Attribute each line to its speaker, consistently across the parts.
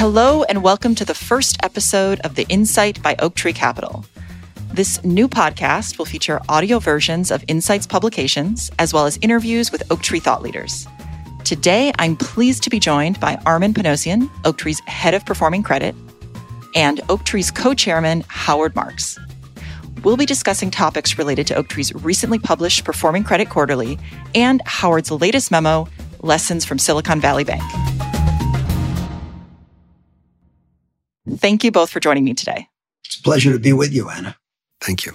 Speaker 1: Hello, and welcome to the first episode of The Insight by Oaktree Capital. This new podcast will feature audio versions of Insight's publications, as well as interviews with Oaktree thought leaders. Today, I'm pleased to be joined by Armen Panossian, Oaktree's head of performing credit, and Oaktree's co chairman, Howard Marks. We'll be discussing topics related to Oaktree's recently published Performing Credit Quarterly and Howard's latest memo, Lessons from Silicon Valley Bank. Thank you both for joining me today.
Speaker 2: It's a pleasure to be with you, Anna.
Speaker 3: Thank you.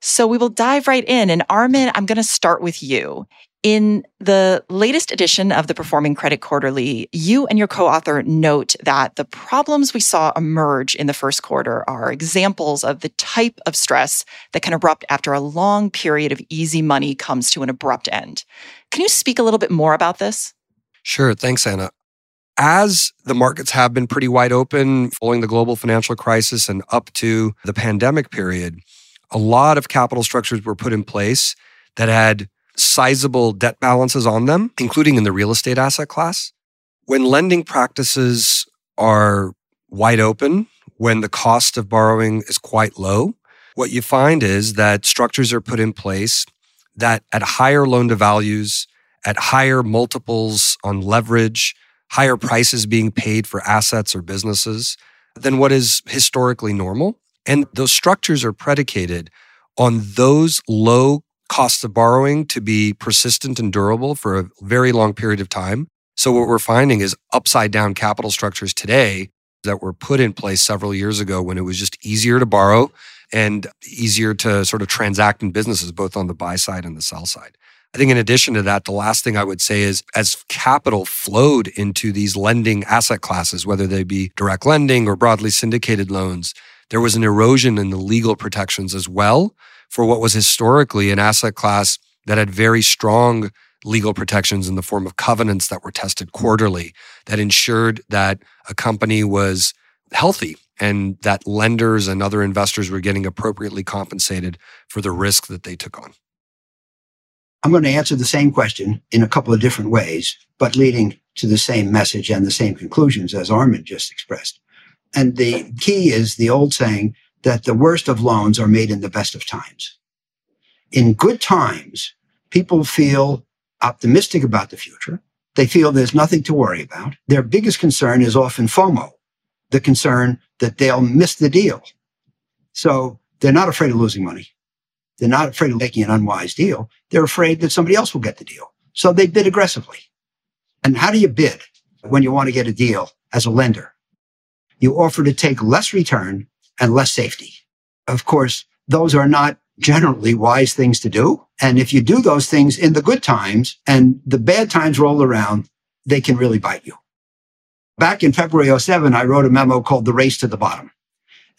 Speaker 1: So we will dive right in. And Armen, I'm going to start with you. In the latest edition of the Performing Credit Quarterly, you and your co author note that the problems we saw emerge in the first quarter are examples of the type of stress that can erupt after a long period of easy money comes to an abrupt end. Can you speak a little bit more about this?
Speaker 3: Sure. Thanks, Anna. As the markets have been pretty wide open following the global financial crisis and up to the pandemic period, a lot of capital structures were put in place that had sizable debt balances on them, including in the real estate asset class. When lending practices are wide open, when the cost of borrowing is quite low, what you find is that structures are put in place that at higher loan to values, at higher multiples on leverage, higher prices being paid for assets or businesses than what is historically normal. And those structures are predicated on those low costs of borrowing to be persistent and durable for a very long period of time. So what we're finding is upside down capital structures today that were put in place several years ago when it was just easier to borrow and easier to sort of transact in businesses, both on the buy side and the sell side. I think in addition to that, the last thing I would say is as capital flowed into these lending asset classes, whether they be direct lending or broadly syndicated loans, there was an erosion in the legal protections as well for what was historically an asset class that had very strong legal protections in the form of covenants that were tested quarterly that ensured that a company was healthy and that lenders and other investors were getting appropriately compensated for the risk that they took on.
Speaker 2: I'm going to answer the same question in a couple of different ways, but leading to the same message and the same conclusions as Armen just expressed. And the key is the old saying that the worst of loans are made in the best of times. In good times, people feel optimistic about the future. They feel there's nothing to worry about. Their biggest concern is often FOMO, the concern that they'll miss the deal. So they're not afraid of losing money. They're not afraid of making an unwise deal. They're afraid that somebody else will get the deal. So they bid aggressively. And how do you bid when you want to get a deal as a lender? You offer to take less return and less safety. Of course, those are not generally wise things to do. And if you do those things in the good times and the bad times roll around, they can really bite you. Back in February 07, I wrote a memo called The Race to the Bottom.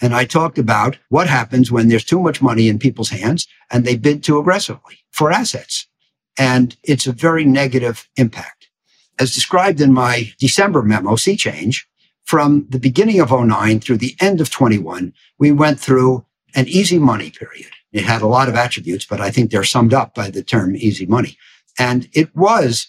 Speaker 2: And I talked about what happens when there's too much money in people's hands and they bid too aggressively for assets. And it's a very negative impact. As described in my December memo, Sea Change, from the beginning of 09 through the end of 21, we went through an easy money period. It had a lot of attributes, but I think they're summed up by the term easy money. And it was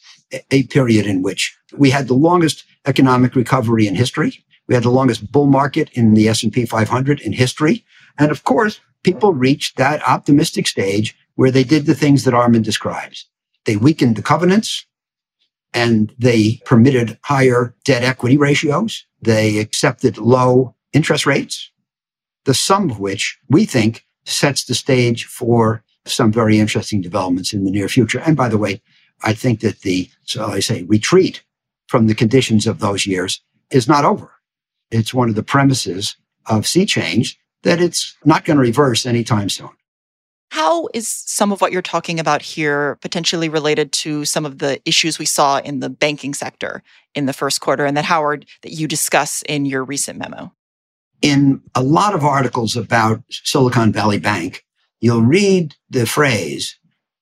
Speaker 2: a period in which we had the longest economic recovery in history. We had the longest bull market in the S&P 500 in history. And of course, people reached that optimistic stage where they did the things that Armen describes. They weakened the covenants and they permitted higher debt equity ratios. They accepted low interest rates, the sum of which we think sets the stage for some very interesting developments in the near future. And by the way, I think that the, so I say, retreat from the conditions of those years is not over. It's one of the premises of sea change that it's not going to reverse anytime soon.
Speaker 1: How is some of what you're talking about here potentially related to some of the issues we saw in the banking sector in the first quarter and that Howard that you discuss in your recent memo?
Speaker 2: In a lot of articles about Silicon Valley Bank, you'll read the phrase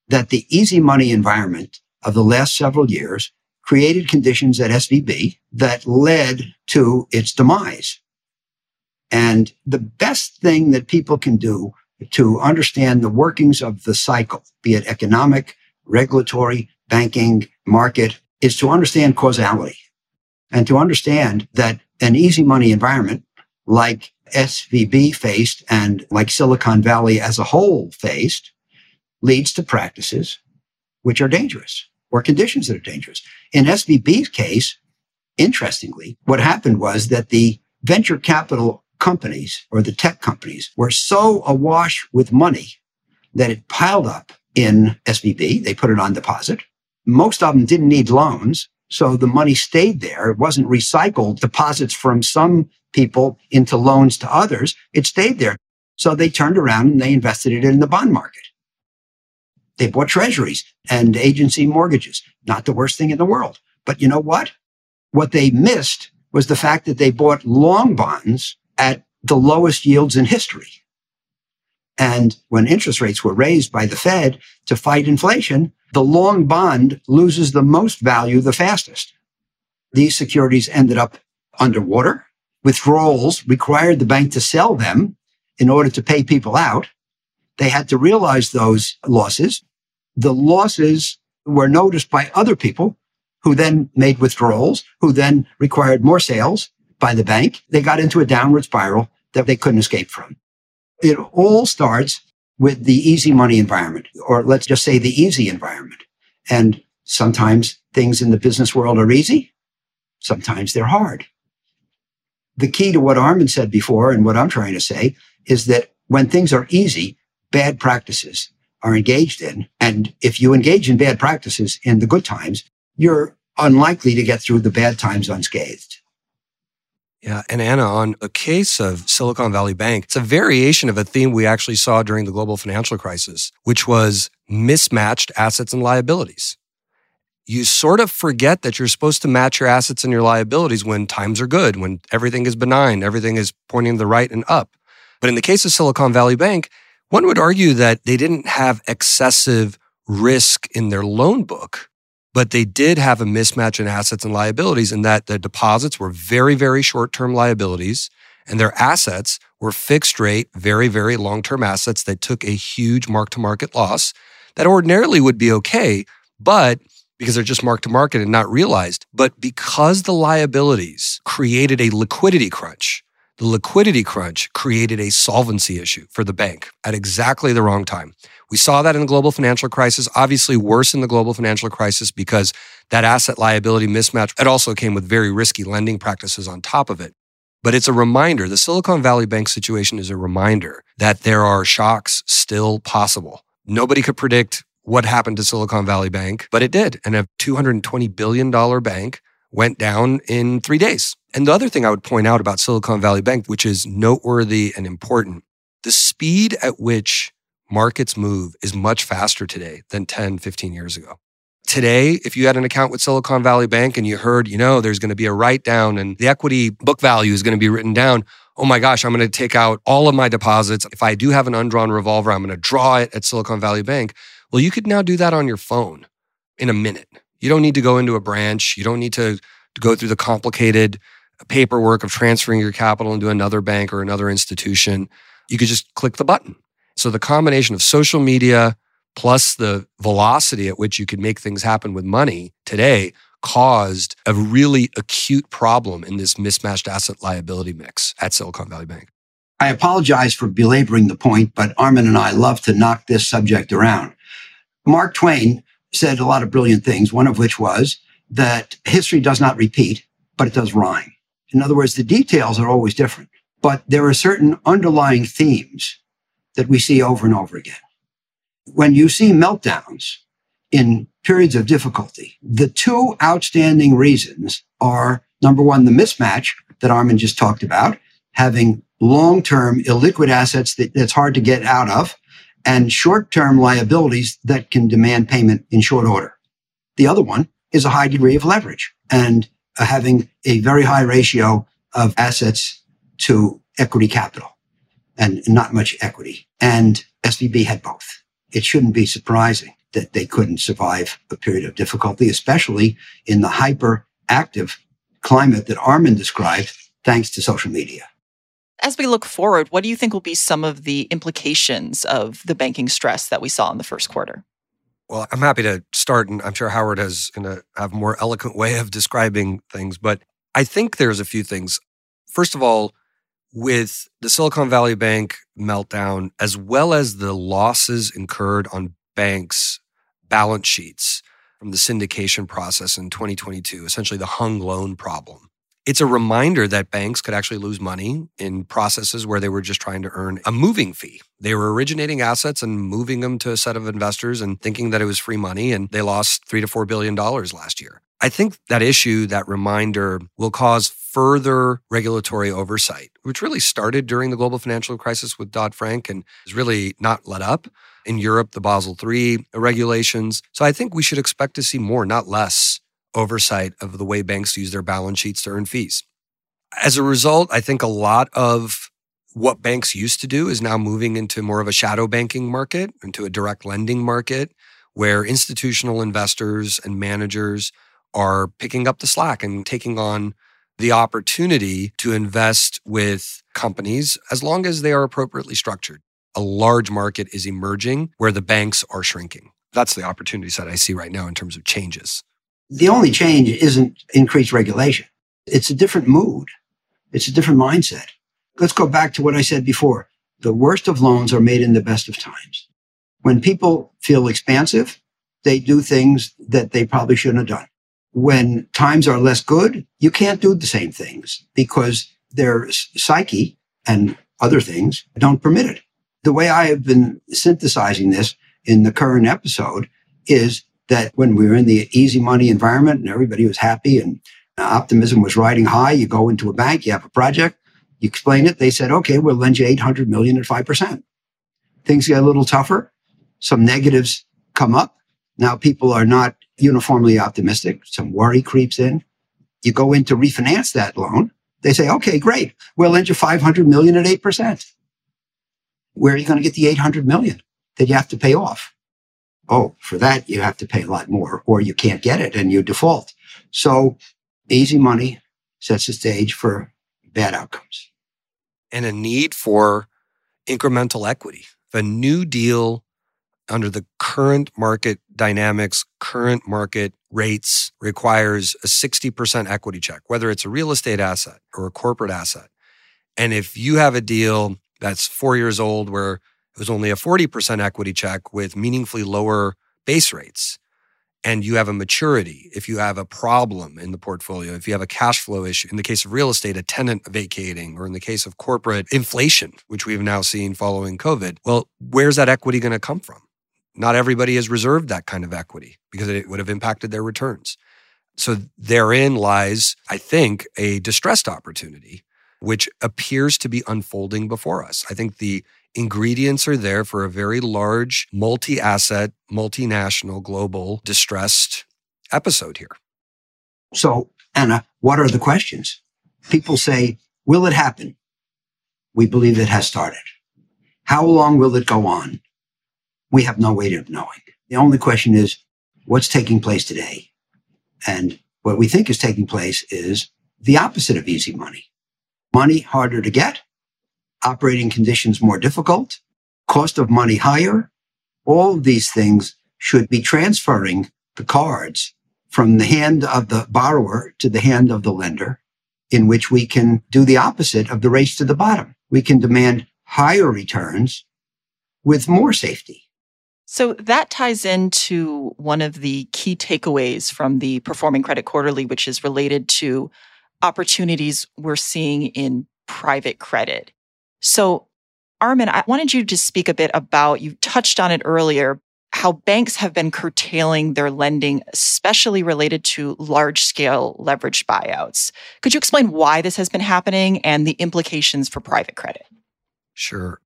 Speaker 2: that the easy money environment of the last several years created conditions at SVB that led to its demise. And the best thing that people can do to understand the workings of the cycle, be it economic, regulatory, banking, market, is to understand causality. and to understand that an easy money environment like SVB faced and like Silicon Valley as a whole faced leads to practices which are dangerous or conditions that are dangerous. In SVB's case, interestingly, what happened was that the venture capital companies or the tech companies were so awash with money that it piled up in SVB. They put it on deposit. Most of them didn't need loans. So the money stayed there. It wasn't recycled deposits from some people into loans to others. It stayed there. So they turned around and they invested it in the bond market. They bought treasuries and agency mortgages. Not the worst thing in the world. But you know what? What they missed was the fact that they bought long bonds at the lowest yields in history. And when interest rates were raised by the Fed to fight inflation, the long bond loses the most value the fastest. These securities ended up underwater. Withdrawals required the bank to sell them in order to pay people out. They had to realize those losses. The losses were noticed by other people who then made withdrawals, who then required more sales by the bank. They got into a downward spiral that they couldn't escape from. It all starts with the easy money environment, or let's just say the easy environment. And sometimes things in the business world are easy. Sometimes they're hard. The key to what Armen said before and what I'm trying to say is that when things are easy, bad practices are engaged in. And if you engage in bad practices in the good times, you're unlikely to get through the bad times unscathed.
Speaker 3: Yeah. And Anna, on a case of Silicon Valley Bank, it's a variation of a theme we actually saw during the global financial crisis, which was mismatched assets and liabilities. You sort of forget that you're supposed to match your assets and your liabilities when times are good, when everything is benign, everything is pointing the right and up. But in the case of Silicon Valley Bank, one would argue that they didn't have excessive risk in their loan book but they did have a mismatch in assets and liabilities in that the deposits were very, very short term liabilities and their assets were fixed rate, very, very long term assets that took a huge mark to market loss that ordinarily would be okay, but because they're just mark to market and not realized. But because the liabilities created a liquidity crunch, the liquidity crunch created a solvency issue for the bank at exactly the wrong time. We saw that in the global financial crisis, obviously worse in the global financial crisis because that asset liability mismatch, it also came with very risky lending practices on top of it. But it's a reminder, the Silicon Valley Bank situation is a reminder that there are shocks still possible. Nobody could predict what happened to Silicon Valley Bank, but it did. And a $220 billion bank went down in three days. And the other thing I would point out about Silicon Valley Bank, which is noteworthy and important, the speed at which markets move is much faster today than 10, 15 years ago. Today, if you had an account with Silicon Valley Bank and you heard, you know, there's going to be a write down and the equity book value is going to be written down, oh my gosh, I'm going to take out all of my deposits. If I do have an undrawn revolver, I'm going to draw it at Silicon Valley Bank. Well, you could now do that on your phone in a minute. You don't need to go into a branch. You don't need to, to go through the complicated paperwork of transferring your capital into another bank or another institution. You could just click the button so the combination of social media plus the velocity at which you could make things happen with money today caused a really acute problem in this mismatched asset liability mix at Silicon Valley Bank.
Speaker 2: I apologize for belaboring the point, but Armen and I love to knock this subject around. Mark Twain said a lot of brilliant things, one of which was that history does not repeat, but it does rhyme. In other words, the details are always different, but there are certain underlying themes that we see over and over again. When you see meltdowns in periods of difficulty, the two outstanding reasons are number one, the mismatch that Armen just talked about, having long-term illiquid assets that, that's hard to get out of and short-term liabilities that can demand payment in short order. The other one is a high degree of leverage and uh, having a very high ratio of assets to equity capital and not much equity. And SVB had both. It shouldn't be surprising that they couldn't survive a period of difficulty, especially in the hyper active climate that Armen described, thanks to social media.
Speaker 1: As we look forward, what do you think will be some of the implications of the banking stress that we saw in the first quarter?
Speaker 3: Well, I'm happy to start, and I'm sure Howard is going to have a more eloquent way of describing things. But I think there's a few things. First of all, with the Silicon Valley Bank meltdown, as well as the losses incurred on banks' balance sheets from the syndication process in 2022, essentially the hung loan problem. It's a reminder that banks could actually lose money in processes where they were just trying to earn a moving fee. They were originating assets and moving them to a set of investors and thinking that it was free money, and they lost three to four billion dollars last year. I think that issue, that reminder, will cause further regulatory oversight, which really started during the global financial crisis with Dodd Frank and has really not let up. In Europe, the Basel III regulations. So I think we should expect to see more, not less, oversight of the way banks use their balance sheets to earn fees. As a result, I think a lot of what banks used to do is now moving into more of a shadow banking market, into a direct lending market, where institutional investors and managers are picking up the slack and taking on the opportunity to invest with companies as long as they are appropriately structured. A large market is emerging where the banks are shrinking. That's the opportunities that I see right now in terms of changes.
Speaker 2: The only change isn't increased regulation. It's a different mood. It's a different mindset. Let's go back to what I said before. The worst of loans are made in the best of times. When people feel expansive, they do things that they probably shouldn't have done when times are less good, you can't do the same things because their psyche and other things don't permit it. The way I have been synthesizing this in the current episode is that when we were in the easy money environment and everybody was happy and optimism was riding high, you go into a bank, you have a project, you explain it. They said, okay, we'll lend you 800 million at 5%. Things get a little tougher. Some negatives come up. Now people are not uniformly optimistic. Some worry creeps in. You go in to refinance that loan. They say, okay, great. We'll lend you 500 million at 8%. Where are you going to get the 800 million that you have to pay off? Oh, for that, you have to pay a lot more or you can't get it and you default. So easy money sets the stage for bad outcomes.
Speaker 3: And a need for incremental equity. A new deal under the current market dynamics, current market rates requires a 60% equity check, whether it's a real estate asset or a corporate asset. And if you have a deal that's four years old where it was only a 40% equity check with meaningfully lower base rates, and you have a maturity, if you have a problem in the portfolio, if you have a cash flow issue, in the case of real estate, a tenant vacating, or in the case of corporate inflation, which we've now seen following COVID, well, where's that equity going to come from? not everybody has reserved that kind of equity because it would have impacted their returns. So therein lies, I think, a distressed opportunity, which appears to be unfolding before us. I think the ingredients are there for a very large, multi asset, multinational, global distressed episode here.
Speaker 2: So, Anna, what are the questions? People say, Will it happen? We believe it has started. How long will it go on? we have no way of knowing. The only question is what's taking place today? And what we think is taking place is the opposite of easy money. Money harder to get, operating conditions more difficult, cost of money higher. All of these things should be transferring the cards from the hand of the borrower to the hand of the lender, in which we can do the opposite of the race to the bottom. We can demand higher returns with more safety.
Speaker 1: So that ties into one of the key takeaways from the Performing Credit Quarterly, which is related to opportunities we're seeing in private credit. So, Armen, I wanted you to speak a bit about, you touched on it earlier, how banks have been curtailing their lending, especially related to large scale leveraged buyouts. Could you explain why this has been happening and the implications for private credit?
Speaker 3: Sure.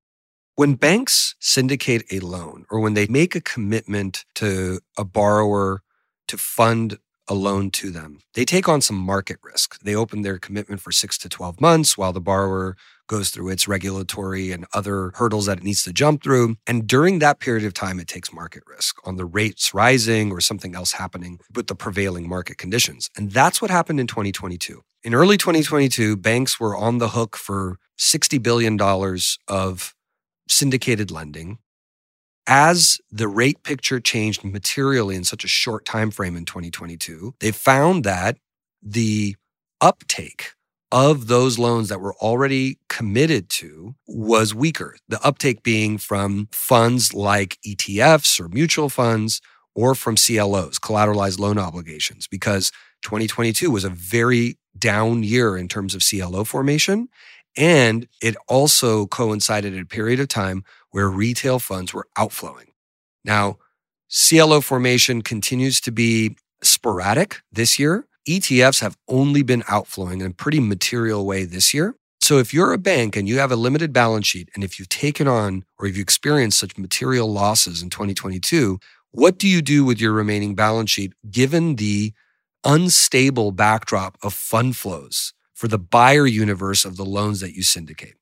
Speaker 3: When banks syndicate a loan or when they make a commitment to a borrower to fund a loan to them, they take on some market risk. They open their commitment for six to 12 months while the borrower goes through its regulatory and other hurdles that it needs to jump through. And during that period of time, it takes market risk on the rates rising or something else happening with the prevailing market conditions. And that's what happened in 2022. In early 2022, banks were on the hook for $60 billion of syndicated lending as the rate picture changed materially in such a short time frame in 2022 they found that the uptake of those loans that were already committed to was weaker. The uptake being from funds like ETFs or mutual funds or from CLOs, collateralized loan obligations, because 2022 was a very down year in terms of CLO formation. And it also coincided at a period of time where retail funds were outflowing. Now, CLO formation continues to be sporadic this year. ETFs have only been outflowing in a pretty material way this year. So if you're a bank and you have a limited balance sheet, and if you've taken on or if you experienced such material losses in 2022, what do you do with your remaining balance sheet given the unstable backdrop of fund flows for the buyer universe of the loans that you syndicate?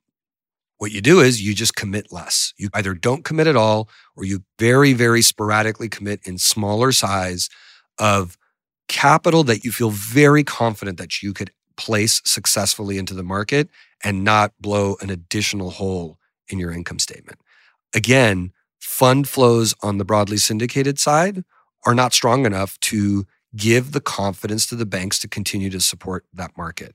Speaker 3: What you do is you just commit less. You either don't commit at all or you very, very sporadically commit in smaller size of capital that you feel very confident that you could place successfully into the market and not blow an additional hole in your income statement. Again, fund flows on the broadly syndicated side are not strong enough to give the confidence to the banks to continue to support that market.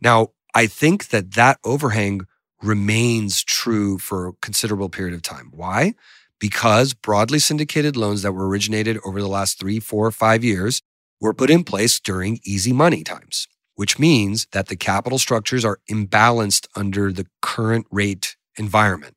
Speaker 3: Now, I think that that overhang remains true for a considerable period of time. Why? Because broadly syndicated loans that were originated over the last three, four, five years were put in place during easy money times, which means that the capital structures are imbalanced under the current rate environment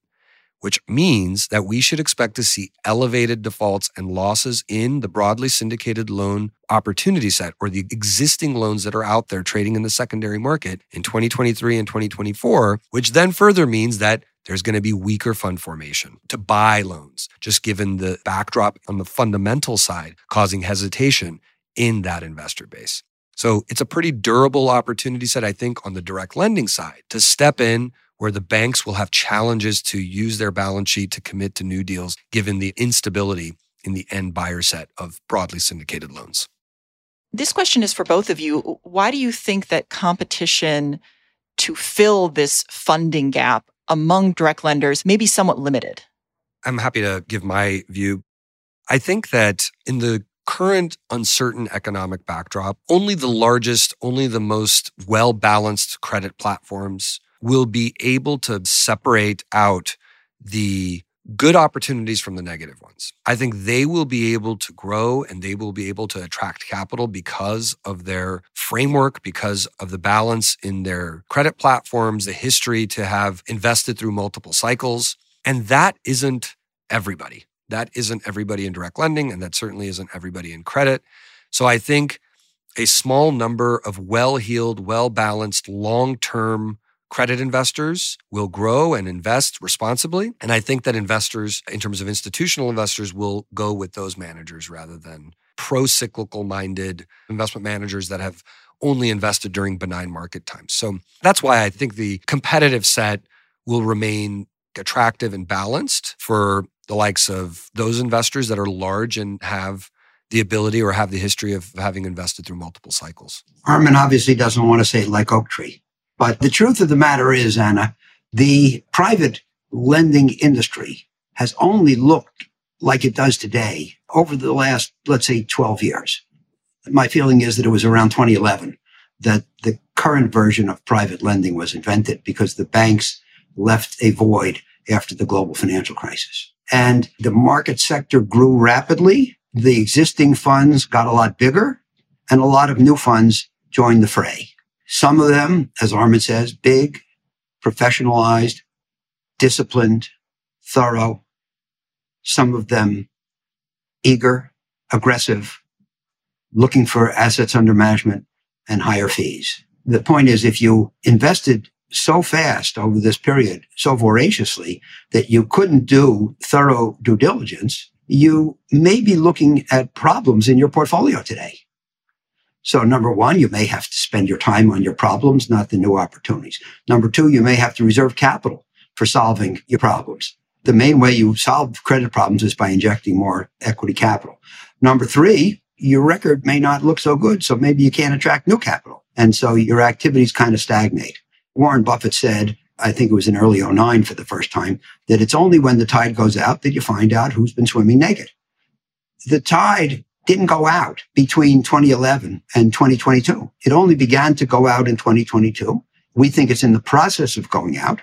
Speaker 3: which means that we should expect to see elevated defaults and losses in the broadly syndicated loan opportunity set or the existing loans that are out there trading in the secondary market in 2023 and 2024, which then further means that there's going to be weaker fund formation to buy loans, just given the backdrop on the fundamental side, causing hesitation in that investor base. So it's a pretty durable opportunity set, I think, on the direct lending side to step in where the banks will have challenges to use their balance sheet to commit to new deals given the instability in the end buyer set of broadly syndicated loans.
Speaker 1: This question is for both of you. Why do you think that competition to fill this funding gap among direct lenders may be somewhat limited?
Speaker 3: I'm happy to give my view. I think that in the current uncertain economic backdrop, only the largest, only the most well balanced credit platforms will be able to separate out the good opportunities from the negative ones. I think they will be able to grow and they will be able to attract capital because of their framework, because of the balance in their credit platforms, the history to have invested through multiple cycles. And that isn't everybody. That isn't everybody in direct lending, and that certainly isn't everybody in credit. So I think a small number of well heeled, well balanced, long term credit investors will grow and invest responsibly. And I think that investors, in terms of institutional investors, will go with those managers rather than pro cyclical minded investment managers that have only invested during benign market times. So that's why I think the competitive set will remain attractive and balanced for the likes of those investors that are large and have the ability or have the history of having invested through multiple cycles.
Speaker 2: Armen obviously doesn't want to say like Oaktree. But the truth of the matter is, Anna, the private lending industry has only looked like it does today over the last, let's say, 12 years. My feeling is that it was around 2011 that the current version of private lending was invented because the banks left a void after the global financial crisis. And the market sector grew rapidly. The existing funds got a lot bigger and a lot of new funds joined the fray. Some of them, as Armen says, big, professionalized, disciplined, thorough. Some of them eager, aggressive, looking for assets under management and higher fees. The point is, if you invested so fast over this period, so voraciously that you couldn't do thorough due diligence, you may be looking at problems in your portfolio today. So number one, you may have to spend your time on your problems, not the new opportunities. Number two, you may have to reserve capital for solving your problems. The main way you solve credit problems is by injecting more equity capital. Number three, your record may not look so good. So maybe you can't attract new capital. And so your activities kind of stagnate. Warren Buffett said, I think it was in early 09 for the first time, that it's only when the tide goes out that you find out who's been swimming naked. The tide didn't go out between 2011 and 2022. It only began to go out in 2022. We think it's in the process of going out.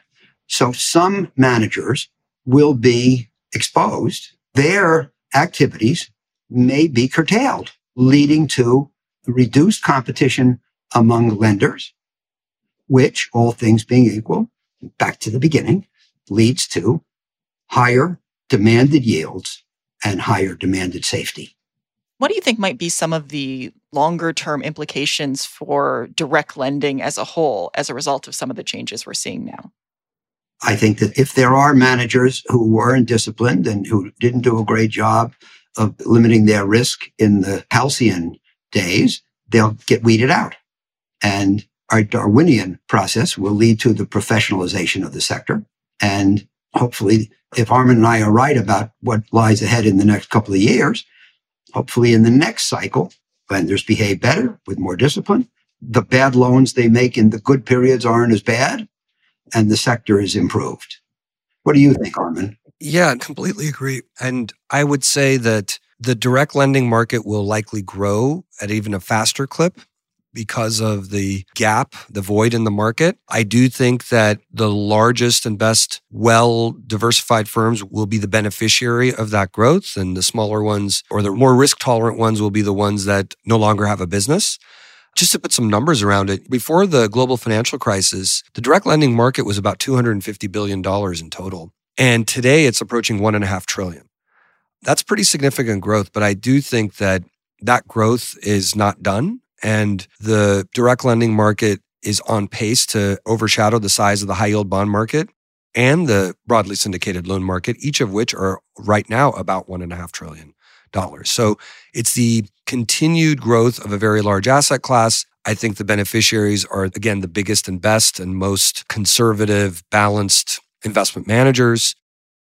Speaker 2: So some managers will be exposed. Their activities may be curtailed, leading to reduced competition among lenders, which all things being equal, back to the beginning, leads to higher demanded yields and higher demanded safety.
Speaker 1: What do you think might be some of the longer term implications for direct lending as a whole as a result of some of the changes we're seeing now?
Speaker 2: I think that if there are managers who weren't disciplined and who didn't do a great job of limiting their risk in the halcyon days, they'll get weeded out. And our Darwinian process will lead to the professionalization of the sector. And hopefully, if Armen and I are right about what lies ahead in the next couple of years, hopefully in the next cycle, lenders behave better with more discipline. The bad loans they make in the good periods aren't as bad and the sector is improved. What do you think, Armen?
Speaker 3: Yeah, completely agree. And I would say that the direct lending market will likely grow at even a faster clip because of the gap, the void in the market. I do think that the largest and best well diversified firms will be the beneficiary of that growth, and the smaller ones or the more risk tolerant ones will be the ones that no longer have a business. Just to put some numbers around it, before the global financial crisis, the direct lending market was about $250 billion in total. And today it's approaching one and a half trillion. That's pretty significant growth, but I do think that that growth is not done. And the direct lending market is on pace to overshadow the size of the high yield bond market and the broadly syndicated loan market, each of which are right now about one and a half trillion dollars. So it's the continued growth of a very large asset class. I think the beneficiaries are, again, the biggest and best and most conservative, balanced investment managers.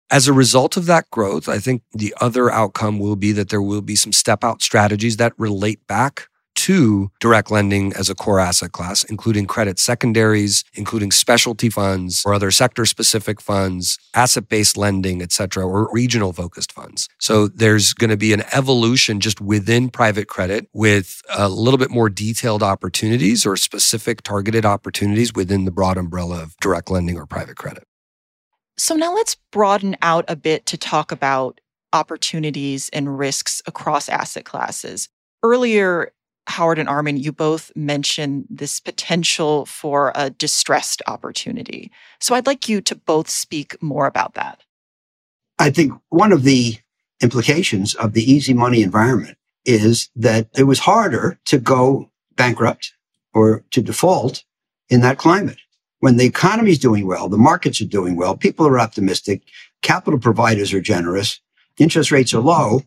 Speaker 3: As a result of that growth, I think the other outcome will be that there will be some step out strategies that relate back to direct lending as a core asset class, including credit secondaries, including specialty funds or other sector specific funds, asset based lending, et cetera, or regional focused funds. So there's going to be an evolution just within private credit with a little bit more detailed opportunities or specific targeted opportunities within the broad umbrella of direct lending or private credit.
Speaker 1: So now let's broaden out a bit to talk about opportunities and risks across asset classes. Earlier Howard and Armen, you both mentioned this potential for a distressed opportunity. So I'd like you to both speak more about that.
Speaker 2: I think one of the implications of the easy money environment is that it was harder to go bankrupt or to default in that climate. When the economy is doing well, the markets are doing well, people are optimistic, capital providers are generous, interest rates are low,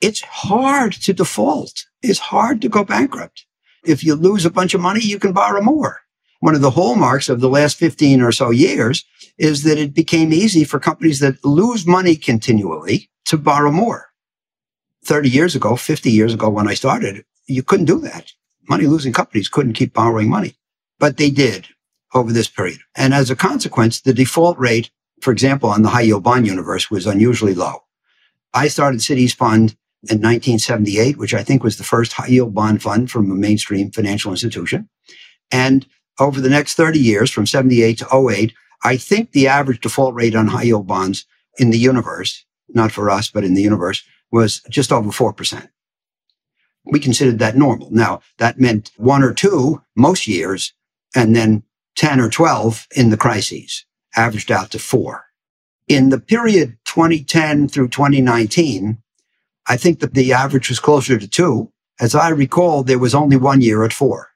Speaker 2: it's hard to default. It's hard to go bankrupt. If you lose a bunch of money, you can borrow more. One of the hallmarks of the last 15 or so years is that it became easy for companies that lose money continually to borrow more. 30 years ago, 50 years ago, when I started, you couldn't do that. Money losing companies couldn't keep borrowing money, but they did over this period. And as a consequence, the default rate, for example, on the high yield bond universe was unusually low. I started Cities fund in 1978, which I think was the first high yield bond fund from a mainstream financial institution. And over the next 30 years, from 78 to 08, I think the average default rate on high yield bonds in the universe, not for us, but in the universe, was just over 4%. We considered that normal. Now, that meant one or two most years, and then 10 or 12 in the crises, averaged out to four. In the period 2010 through 2019, I think that the average was closer to two. As I recall, there was only one year at four.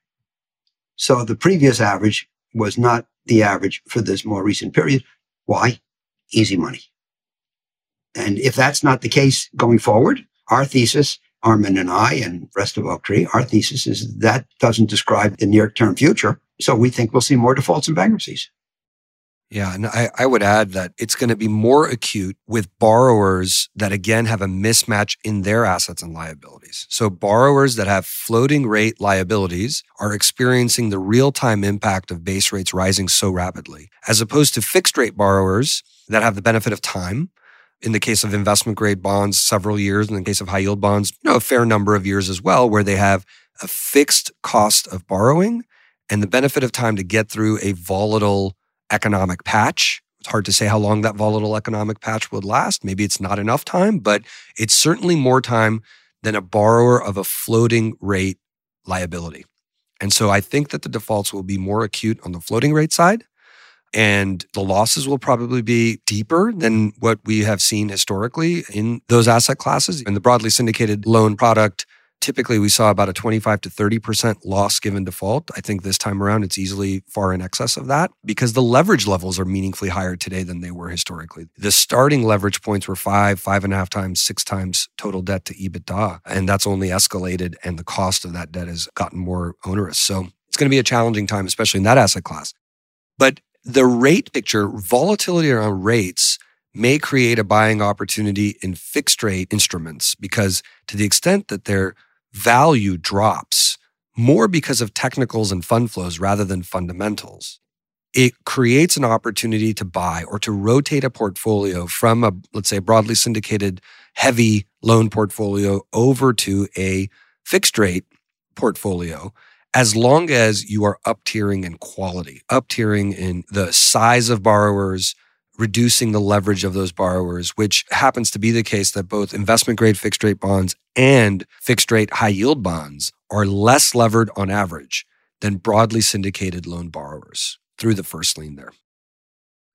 Speaker 2: So the previous average was not the average for this more recent period. Why? Easy money. And if that's not the case going forward, our thesis, Armen and I and rest of Oaktree, our thesis is that doesn't describe the near term future. So we think we'll see more defaults and bankruptcies.
Speaker 3: Yeah. And I, I would add that it's going to be more acute with borrowers that, again, have a mismatch in their assets and liabilities. So, borrowers that have floating rate liabilities are experiencing the real time impact of base rates rising so rapidly, as opposed to fixed rate borrowers that have the benefit of time in the case of investment grade bonds, several years. In the case of high yield bonds, you know, a fair number of years as well, where they have a fixed cost of borrowing and the benefit of time to get through a volatile economic patch. It's hard to say how long that volatile economic patch would last. Maybe it's not enough time, but it's certainly more time than a borrower of a floating rate liability. And so I think that the defaults will be more acute on the floating rate side and the losses will probably be deeper than what we have seen historically in those asset classes. In the broadly syndicated loan product, typically we saw about a 25 to 30% loss given default. I think this time around it's easily far in excess of that because the leverage levels are meaningfully higher today than they were historically. The starting leverage points were five, five and a half times, six times total debt to EBITDA. And that's only escalated and the cost of that debt has gotten more onerous. So it's going to be a challenging time, especially in that asset class. But the rate picture, volatility around rates may create a buying opportunity in fixed rate instruments because to the extent that their value drops more because of technicals and fund flows rather than fundamentals, it creates an opportunity to buy or to rotate a portfolio from a, let's say, broadly syndicated heavy loan portfolio over to a fixed rate portfolio as long as you are up tiering in quality, up tiering in the size of borrowers, reducing the leverage of those borrowers, which happens to be the case that both investment grade fixed rate bonds and fixed rate high yield bonds are less levered on average than broadly syndicated loan borrowers through the first lien there.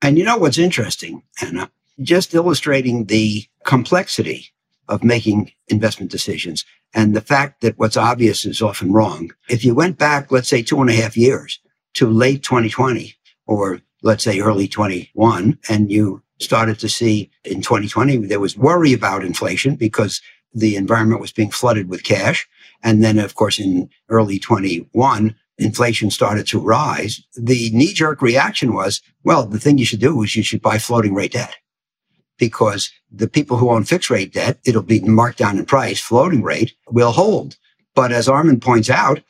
Speaker 2: And you know what's interesting, Anna? Just illustrating the complexity of making investment decisions and the fact that what's obvious is often wrong. If you went back, let's say two and a half years to late 2020 or let's say early 21 and you started to see in 2020, there was worry about inflation because the environment was being flooded with cash. And then, of course, in early 21, inflation started to rise. The knee jerk reaction was, well, the thing you should do is you should buy floating rate debt because the people who own fixed rate debt, it'll be marked down in price, floating rate will hold. But as Armen points out,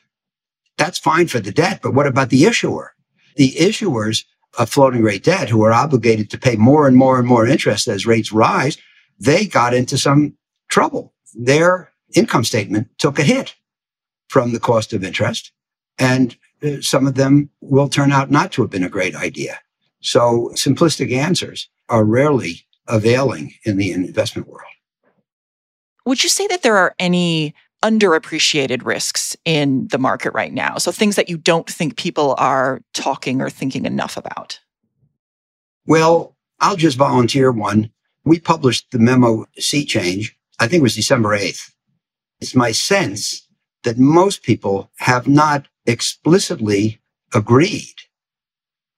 Speaker 2: that's fine for the debt. But what about the issuer? The issuers of floating rate debt who are obligated to pay more and more and more interest as rates rise, they got into some trouble. Their income statement took a hit from the cost of interest. And uh, some of them will turn out not to have been a great idea. So simplistic answers are rarely availing in the investment world.
Speaker 1: Would you say that there are any underappreciated risks in the market right now? So things that you don't think people are talking or thinking enough about?
Speaker 2: Well, I'll just volunteer one. We published the memo Sea Change, I think it was December 8th. It's my sense that most people have not explicitly agreed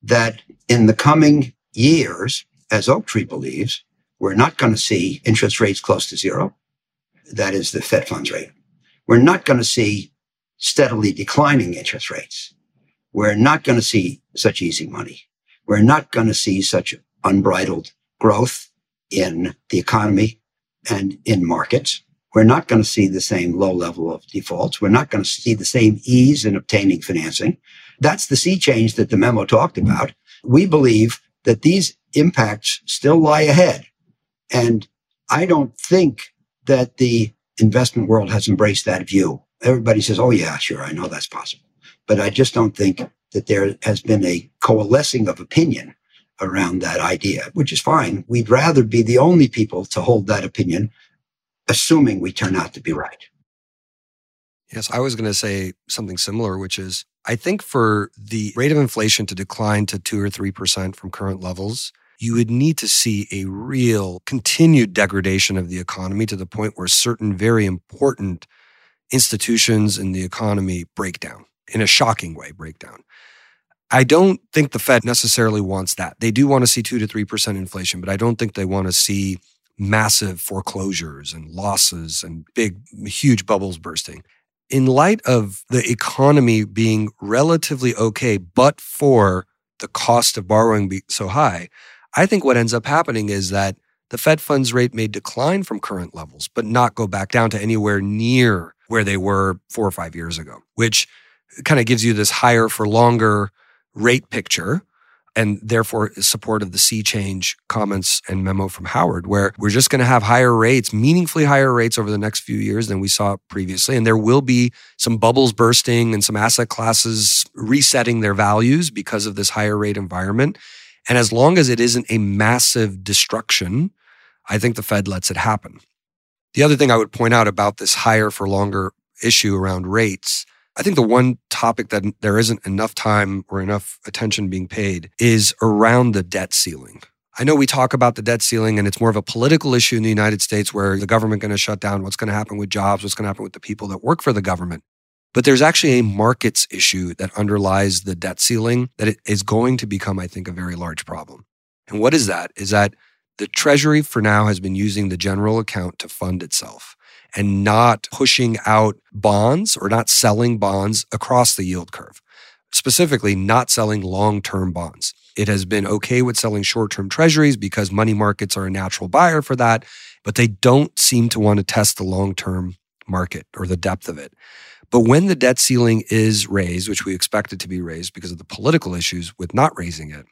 Speaker 2: that in the coming years, as Oaktree believes, we're not going to see interest rates close to zero. That is the Fed funds rate. We're not going to see steadily declining interest rates. We're not going to see such easy money. We're not going to see such unbridled growth in the economy and in markets. We're not going to see the same low level of defaults. We're not going to see the same ease in obtaining financing. That's the sea change that the memo talked about. We believe that these impacts still lie ahead. And I don't think that the investment world has embraced that view. Everybody says, oh, yeah, sure, I know that's possible. But I just don't think that there has been a coalescing of opinion around that idea, which is fine. We'd rather be the only people to hold that opinion, assuming we turn out to be right.
Speaker 3: Yes, I was going to say something similar, which is I think for the rate of inflation to decline to two or 3% from current levels, you would need to see a real continued degradation of the economy to the point where certain very important institutions in the economy break down in a shocking way, break down. I don't think the Fed necessarily wants that. They do want to see 2 to 3% inflation, but I don't think they want to see massive foreclosures and losses and big, huge bubbles bursting. In light of the economy being relatively okay, but for the cost of borrowing be so high, I think what ends up happening is that the Fed funds rate may decline from current levels, but not go back down to anywhere near where they were four or five years ago, which kind of gives you this higher for longer rate picture. and therefore support of the sea change comments and memo from Howard, where we're just going to have higher rates, meaningfully higher rates over the next few years than we saw previously. And there will be some bubbles bursting and some asset classes resetting their values because of this higher rate environment. And as long as it isn't a massive destruction, I think the Fed lets it happen. The other thing I would point out about this higher for longer issue around rates I think the one topic that there isn't enough time or enough attention being paid is around the debt ceiling. I know we talk about the debt ceiling and it's more of a political issue in the United States where the government going to shut down, what's going to happen with jobs, what's going to happen with the people that work for the government. But there's actually a markets issue that underlies the debt ceiling that is going to become, I think, a very large problem. And what is that? Is that the Treasury for now has been using the general account to fund itself and not pushing out bonds or not selling bonds across the yield curve, specifically, not selling long term bonds. It has been okay with selling short term treasuries because money markets are a natural buyer for that, but they don't seem to want to test the long term market or the depth of it. But when the debt ceiling is raised, which we expect it to be raised because of the political issues with not raising it,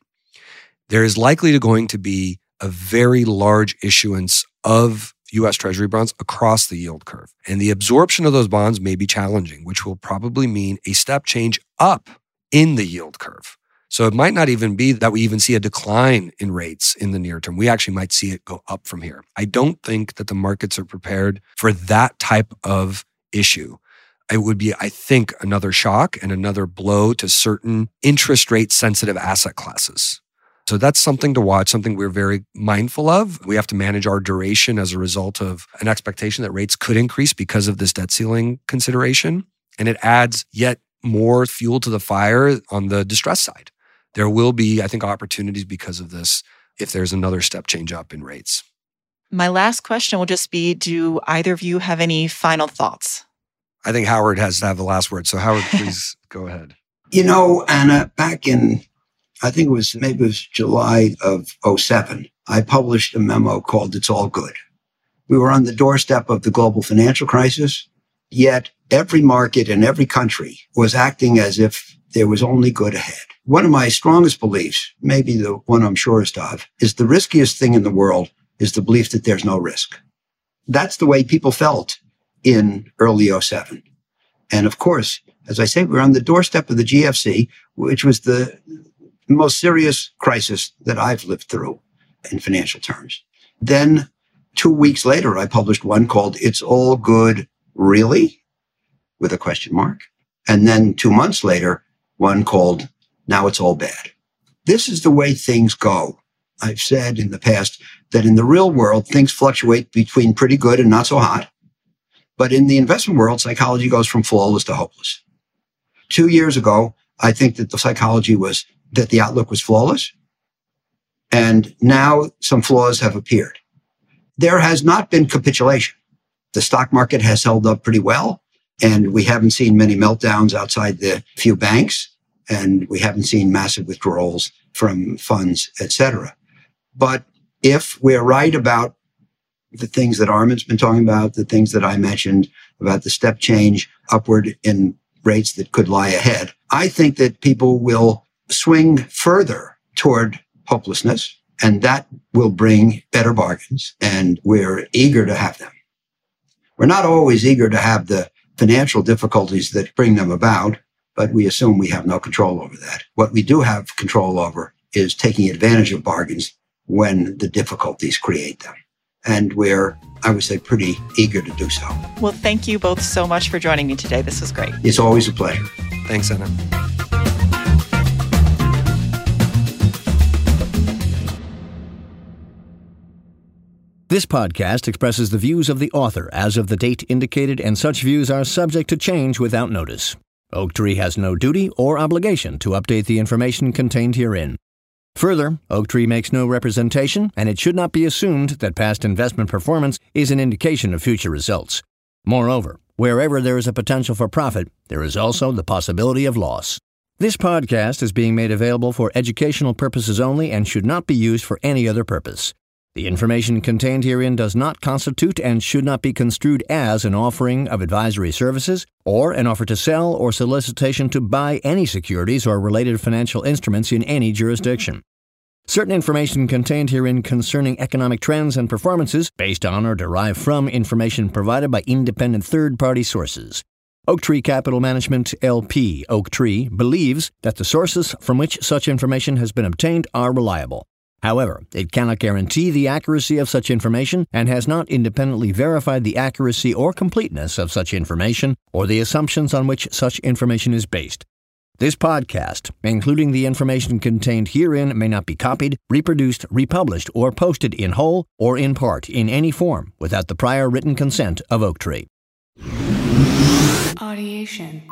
Speaker 3: there is likely to going to be a very large issuance of US Treasury bonds across the yield curve. And the absorption of those bonds may be challenging, which will probably mean a step change up in the yield curve. So it might not even be that we even see a decline in rates in the near term. We actually might see it go up from here. I don't think that the markets are prepared for that type of issue. It would be, I think, another shock and another blow to certain interest rate sensitive asset classes. So that's something to watch, something we're very mindful of. We have to manage our duration as a result of an expectation that rates could increase because of this debt ceiling consideration. And it adds yet more fuel to the fire on the distress side. There will be, I think, opportunities because of this if there's another step change up in rates.
Speaker 1: My last question will just be Do either of you have any final thoughts?
Speaker 3: I think Howard has to have the last word. So, Howard, please go ahead.
Speaker 2: You know, Anna, back in I think it was maybe it was July of 07, I published a memo called It's All Good. We were on the doorstep of the global financial crisis, yet every market in every country was acting as if there was only good ahead. One of my strongest beliefs, maybe the one I'm surest of, is the riskiest thing in the world is the belief that there's no risk. That's the way people felt in early 07. And of course, as I say, we're on the doorstep of the GFC, which was the most serious crisis that I've lived through in financial terms. Then two weeks later, I published one called It's All Good, Really? with a question mark. And then two months later, one called Now It's All Bad. This is the way things go. I've said in the past that in the real world, things fluctuate between pretty good and not so hot. But in the investment world, psychology goes from flawless to hopeless. Two years ago, I think that the psychology was that the outlook was flawless. And now some flaws have appeared. There has not been capitulation. The stock market has held up pretty well. And we haven't seen many meltdowns outside the few banks. And we haven't seen massive withdrawals from funds, et cetera. But if we're right about the things that Armen's been talking about, the things that I mentioned about the step change upward in rates that could lie ahead, I think that people will swing further toward hopelessness, and that will bring better bargains, and we're eager to have them. We're not always eager to have the financial difficulties that bring them about, but we assume we have no control over that. What we do have control over is taking advantage of bargains when the difficulties create them. And we're, I would say, pretty eager to do so.
Speaker 1: Well, thank you both so much for joining me today. This was great.
Speaker 2: It's always a pleasure.
Speaker 3: Thanks, Anna.
Speaker 4: This podcast expresses the views of the author as of the date indicated, and such views are subject to change without notice. Oaktree has no duty or obligation to update the information contained herein. Further, Oaktree makes no representation, and it should not be assumed that past investment performance is an indication of future results. Moreover, wherever there is a potential for profit, there is also the possibility of loss. This podcast is being made available for educational purposes only and should not be used for any other purpose. The information contained herein does not constitute and should not be construed as an offering of advisory services or an offer to sell or solicitation to buy any securities or related financial instruments in any jurisdiction. Certain information contained herein concerning economic trends and performances based on or derived from information provided by independent third party sources. Oaktree Capital Management LP, Oaktree, believes that the sources from which such information has been obtained are reliable. However, it cannot guarantee the accuracy of such information and has not independently verified the accuracy or completeness of such information or the assumptions on which such information is based. This podcast, including the information contained herein, may not be copied, reproduced, republished, or posted in whole or in part in any form without the prior written consent of Oaktree.
Speaker 5: Audiation.